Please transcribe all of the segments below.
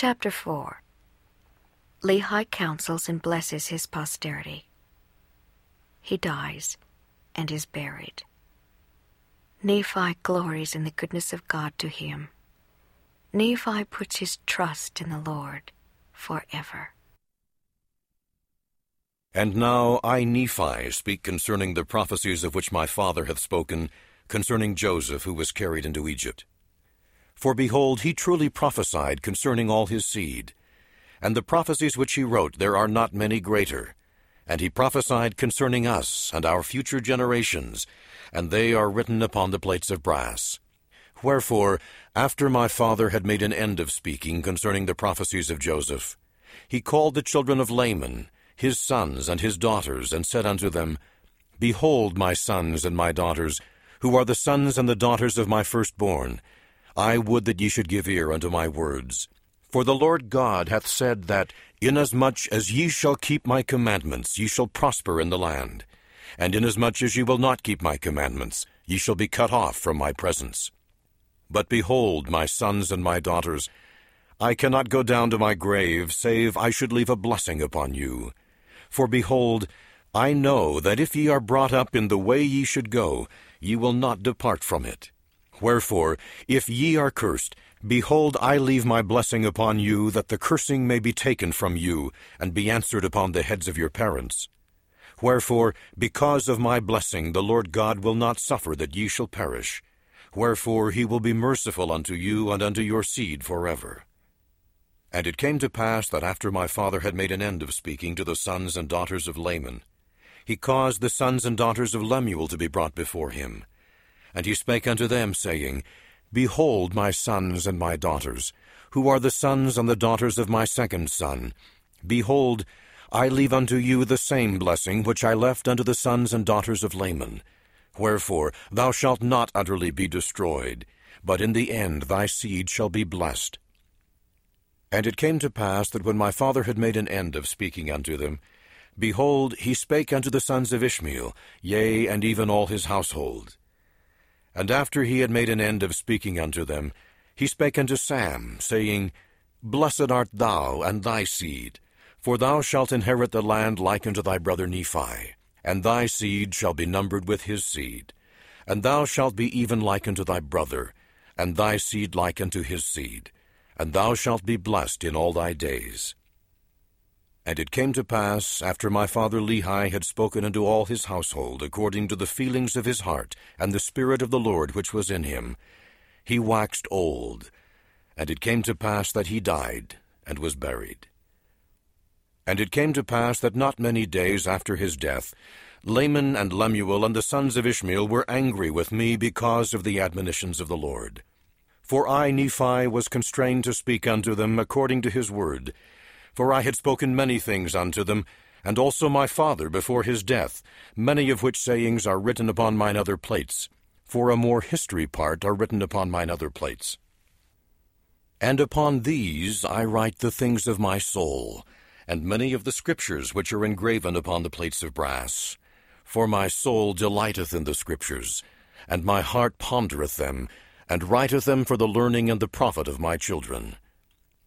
Chapter 4 Lehi counsels and blesses his posterity. He dies and is buried. Nephi glories in the goodness of God to him. Nephi puts his trust in the Lord forever. And now I, Nephi, speak concerning the prophecies of which my father hath spoken, concerning Joseph, who was carried into Egypt. For behold, he truly prophesied concerning all his seed. And the prophecies which he wrote, there are not many greater. And he prophesied concerning us and our future generations, and they are written upon the plates of brass. Wherefore, after my father had made an end of speaking concerning the prophecies of Joseph, he called the children of Laman, his sons and his daughters, and said unto them, Behold, my sons and my daughters, who are the sons and the daughters of my firstborn, I would that ye should give ear unto my words. For the Lord God hath said that, Inasmuch as ye shall keep my commandments, ye shall prosper in the land. And inasmuch as ye will not keep my commandments, ye shall be cut off from my presence. But behold, my sons and my daughters, I cannot go down to my grave, save I should leave a blessing upon you. For behold, I know that if ye are brought up in the way ye should go, ye will not depart from it. Wherefore, if ye are cursed, behold, I leave my blessing upon you, that the cursing may be taken from you, and be answered upon the heads of your parents. Wherefore, because of my blessing, the Lord God will not suffer that ye shall perish. Wherefore, he will be merciful unto you and unto your seed forever. And it came to pass that after my father had made an end of speaking to the sons and daughters of Laman, he caused the sons and daughters of Lemuel to be brought before him. And he spake unto them, saying, Behold, my sons and my daughters, who are the sons and the daughters of my second son. Behold, I leave unto you the same blessing which I left unto the sons and daughters of Laman. Wherefore thou shalt not utterly be destroyed, but in the end thy seed shall be blessed. And it came to pass that when my father had made an end of speaking unto them, behold, he spake unto the sons of Ishmael, yea, and even all his household. And after he had made an end of speaking unto them, he spake unto Sam, saying, Blessed art thou and thy seed, for thou shalt inherit the land like unto thy brother Nephi, and thy seed shall be numbered with his seed. And thou shalt be even like unto thy brother, and thy seed like unto his seed, and thou shalt be blessed in all thy days. And it came to pass, after my father Lehi had spoken unto all his household, according to the feelings of his heart, and the Spirit of the Lord which was in him, he waxed old. And it came to pass that he died, and was buried. And it came to pass that not many days after his death, Laman and Lemuel and the sons of Ishmael were angry with me because of the admonitions of the Lord. For I, Nephi, was constrained to speak unto them according to his word, for I had spoken many things unto them, and also my father before his death, many of which sayings are written upon mine other plates, for a more history part are written upon mine other plates. And upon these I write the things of my soul, and many of the scriptures which are engraven upon the plates of brass. For my soul delighteth in the scriptures, and my heart pondereth them, and writeth them for the learning and the profit of my children.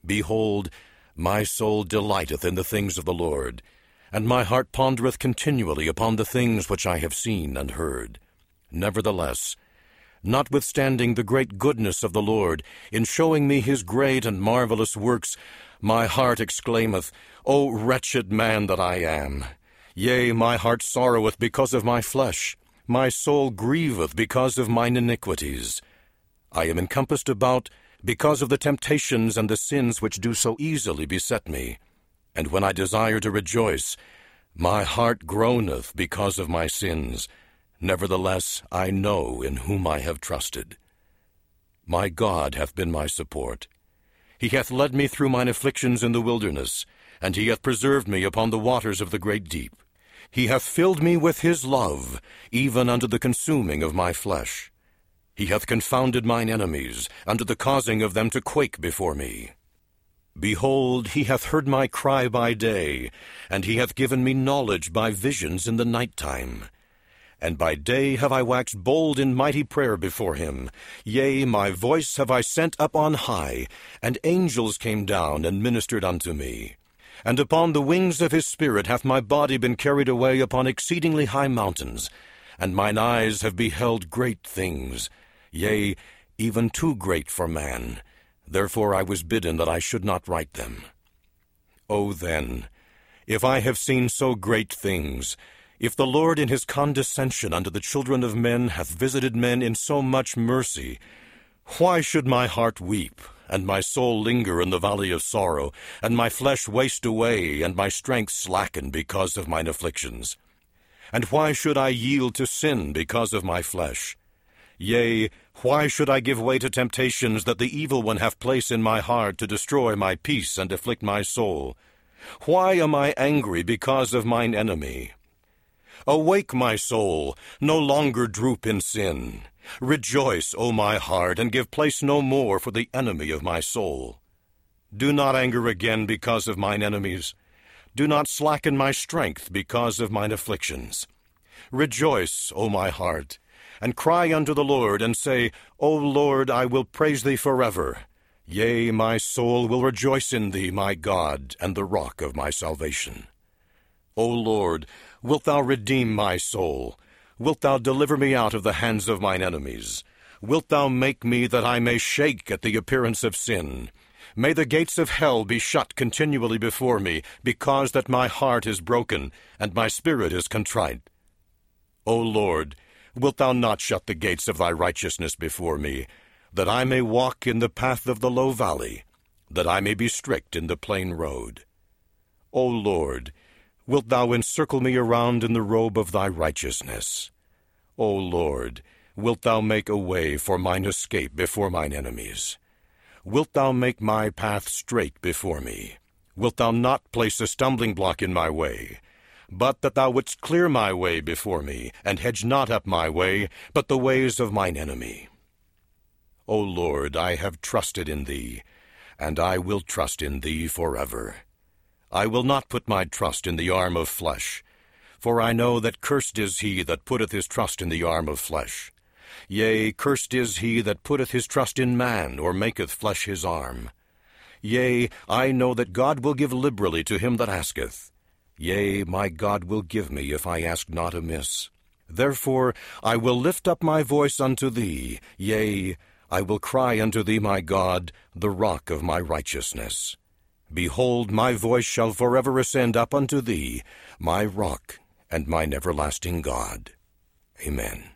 Behold, my soul delighteth in the things of the Lord, and my heart pondereth continually upon the things which I have seen and heard. Nevertheless, notwithstanding the great goodness of the Lord, in showing me his great and marvelous works, my heart exclaimeth, O wretched man that I am! Yea, my heart sorroweth because of my flesh. My soul grieveth because of mine iniquities. I am encompassed about because of the temptations and the sins which do so easily beset me. And when I desire to rejoice, my heart groaneth because of my sins. Nevertheless, I know in whom I have trusted. My God hath been my support. He hath led me through mine afflictions in the wilderness, and he hath preserved me upon the waters of the great deep. He hath filled me with his love, even unto the consuming of my flesh. He hath confounded mine enemies, unto the causing of them to quake before me. Behold, he hath heard my cry by day, and he hath given me knowledge by visions in the night time. And by day have I waxed bold in mighty prayer before him. Yea, my voice have I sent up on high, and angels came down and ministered unto me. And upon the wings of his Spirit hath my body been carried away upon exceedingly high mountains, and mine eyes have beheld great things, yea, even too great for man. Therefore I was bidden that I should not write them. O then, if I have seen so great things, if the Lord in his condescension unto the children of men hath visited men in so much mercy, why should my heart weep, and my soul linger in the valley of sorrow, and my flesh waste away, and my strength slacken because of mine afflictions? And why should I yield to sin because of my flesh? Yea, why should I give way to temptations that the evil one hath place in my heart to destroy my peace and afflict my soul? Why am I angry because of mine enemy? Awake, my soul, no longer droop in sin. Rejoice, O my heart, and give place no more for the enemy of my soul. Do not anger again because of mine enemies. Do not slacken my strength because of mine afflictions. Rejoice, O my heart, and cry unto the Lord, and say, O Lord, I will praise thee forever. Yea, my soul will rejoice in thee, my God, and the rock of my salvation. O Lord, Wilt thou redeem my soul? Wilt thou deliver me out of the hands of mine enemies? Wilt thou make me that I may shake at the appearance of sin? May the gates of hell be shut continually before me, because that my heart is broken, and my spirit is contrite. O Lord, wilt thou not shut the gates of thy righteousness before me, that I may walk in the path of the low valley, that I may be strict in the plain road? O Lord, wilt thou encircle me around in the robe of thy righteousness. O Lord, wilt thou make a way for mine escape before mine enemies? Wilt thou make my path straight before me? Wilt thou not place a stumbling block in my way? But that thou wouldst clear my way before me, and hedge not up my way, but the ways of mine enemy. O Lord, I have trusted in thee, and I will trust in thee forever. I will not put my trust in the arm of flesh, for I know that cursed is he that putteth his trust in the arm of flesh. Yea, cursed is he that putteth his trust in man, or maketh flesh his arm. Yea, I know that God will give liberally to him that asketh. Yea, my God will give me if I ask not amiss. Therefore I will lift up my voice unto thee, yea, I will cry unto thee, my God, the rock of my righteousness. Behold, my voice shall forever ascend up unto thee, my rock and mine everlasting God. Amen.